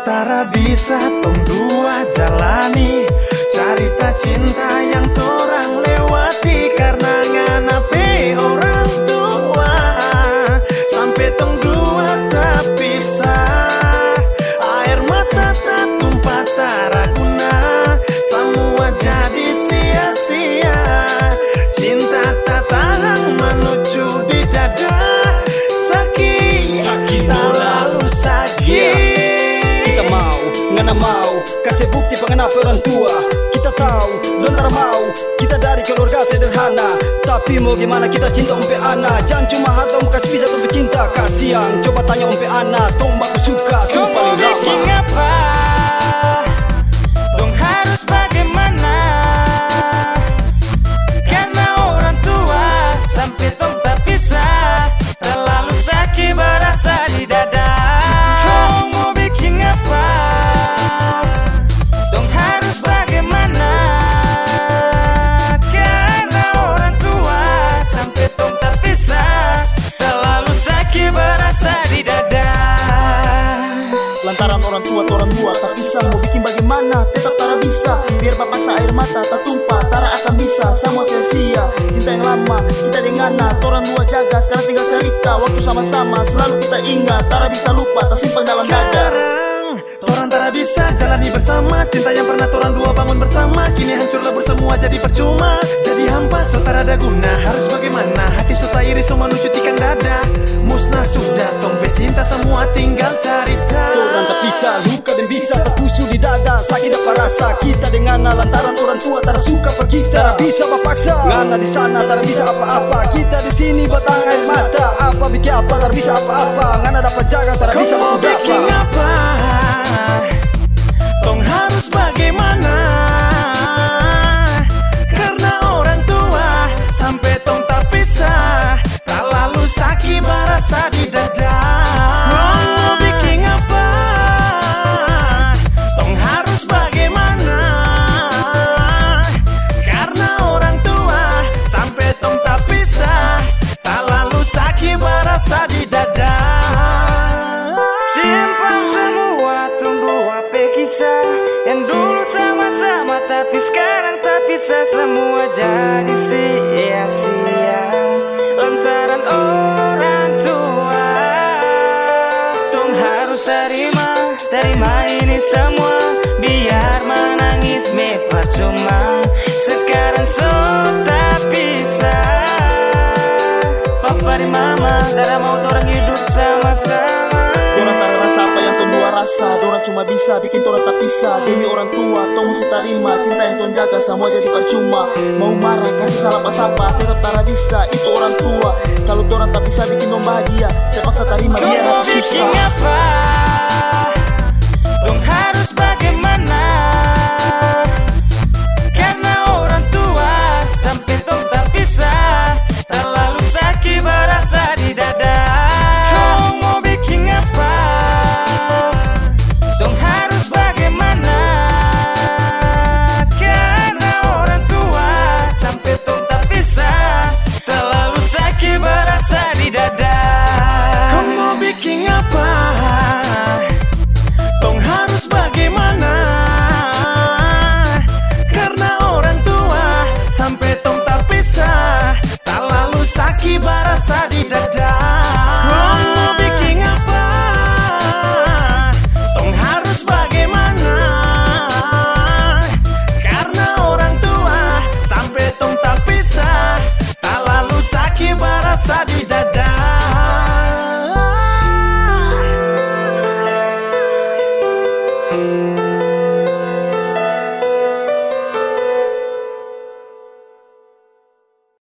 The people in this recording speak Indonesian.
Sotara bisa tong dua jalani. Cerita cinta yang torang lewati Karena nganape orang tua. Sampai tong dua tak bisa. Air mata tak tumpah tak guna Semua jadi sia-sia. Cinta tak tahan menuju di dada. Sakit, Sakit terlalu sakit. Yeah. Kita mau, ngana mau Kasih bukti pengenapa orang tua. Kita tahu, lontar mau. Kita dari keluarga sederhana. Tapi mau gimana kita cinta umpe anak Jangan cuma harta om kasih bisa tuh cinta. Kasian, coba tanya umpe anak Tong baku suka, mau paling lama Lantaran orang tua orang tua tak bisa. Mau bikin bagaimana? Tetap tak bisa. Biar bapak sa air mata tak tumpah tara akan bisa. Sama sia-sia. Cinta yang lama kita dengan orang dua jaga sekarang tinggal cerita. Waktu sama-sama selalu kita ingat. Tara bisa lupa tak simpan dalam dada. Torang tak bisa jalani bersama. Cinta yang pernah torang dua bangun bersama. Kini hancur lebur semua jadi percuma. Jadi hampa so tak ada guna. Harus bagaimana? Hati so tak iri so menucutikan dada. Musnah sudah tong cinta semua tinggal cerita Orang tak bisa, luka dan bisa terpusu di dada. Sakit dapat rasa kita dengan lantaran orang tua tak suka per kita bisa paksa, ngana di sana tak bisa apa-apa. Kita di sini batang air mata. Apa bikin apa tak bisa apa-apa. Ngana dapat jaga tak tapi sekarang tak bisa Semua jadi sia-sia. Lantaran orang tua Tung harus terima, terima ini semua. Biar menangis me percuma Sekarang so tak bisa. Papa dan mama, tak mau orang hidup sama-sama cuma bisa bikin orang tak bisa. Demi orang tua, tong mesti terima. Cinta yang tuan jaga semua jadi percuma. Mau marah, kasih salah apa Tetap tak bisa, itu orang tua. Kalau orang tak bisa bikin dong bahagia Terpaksa terima dia bikin susah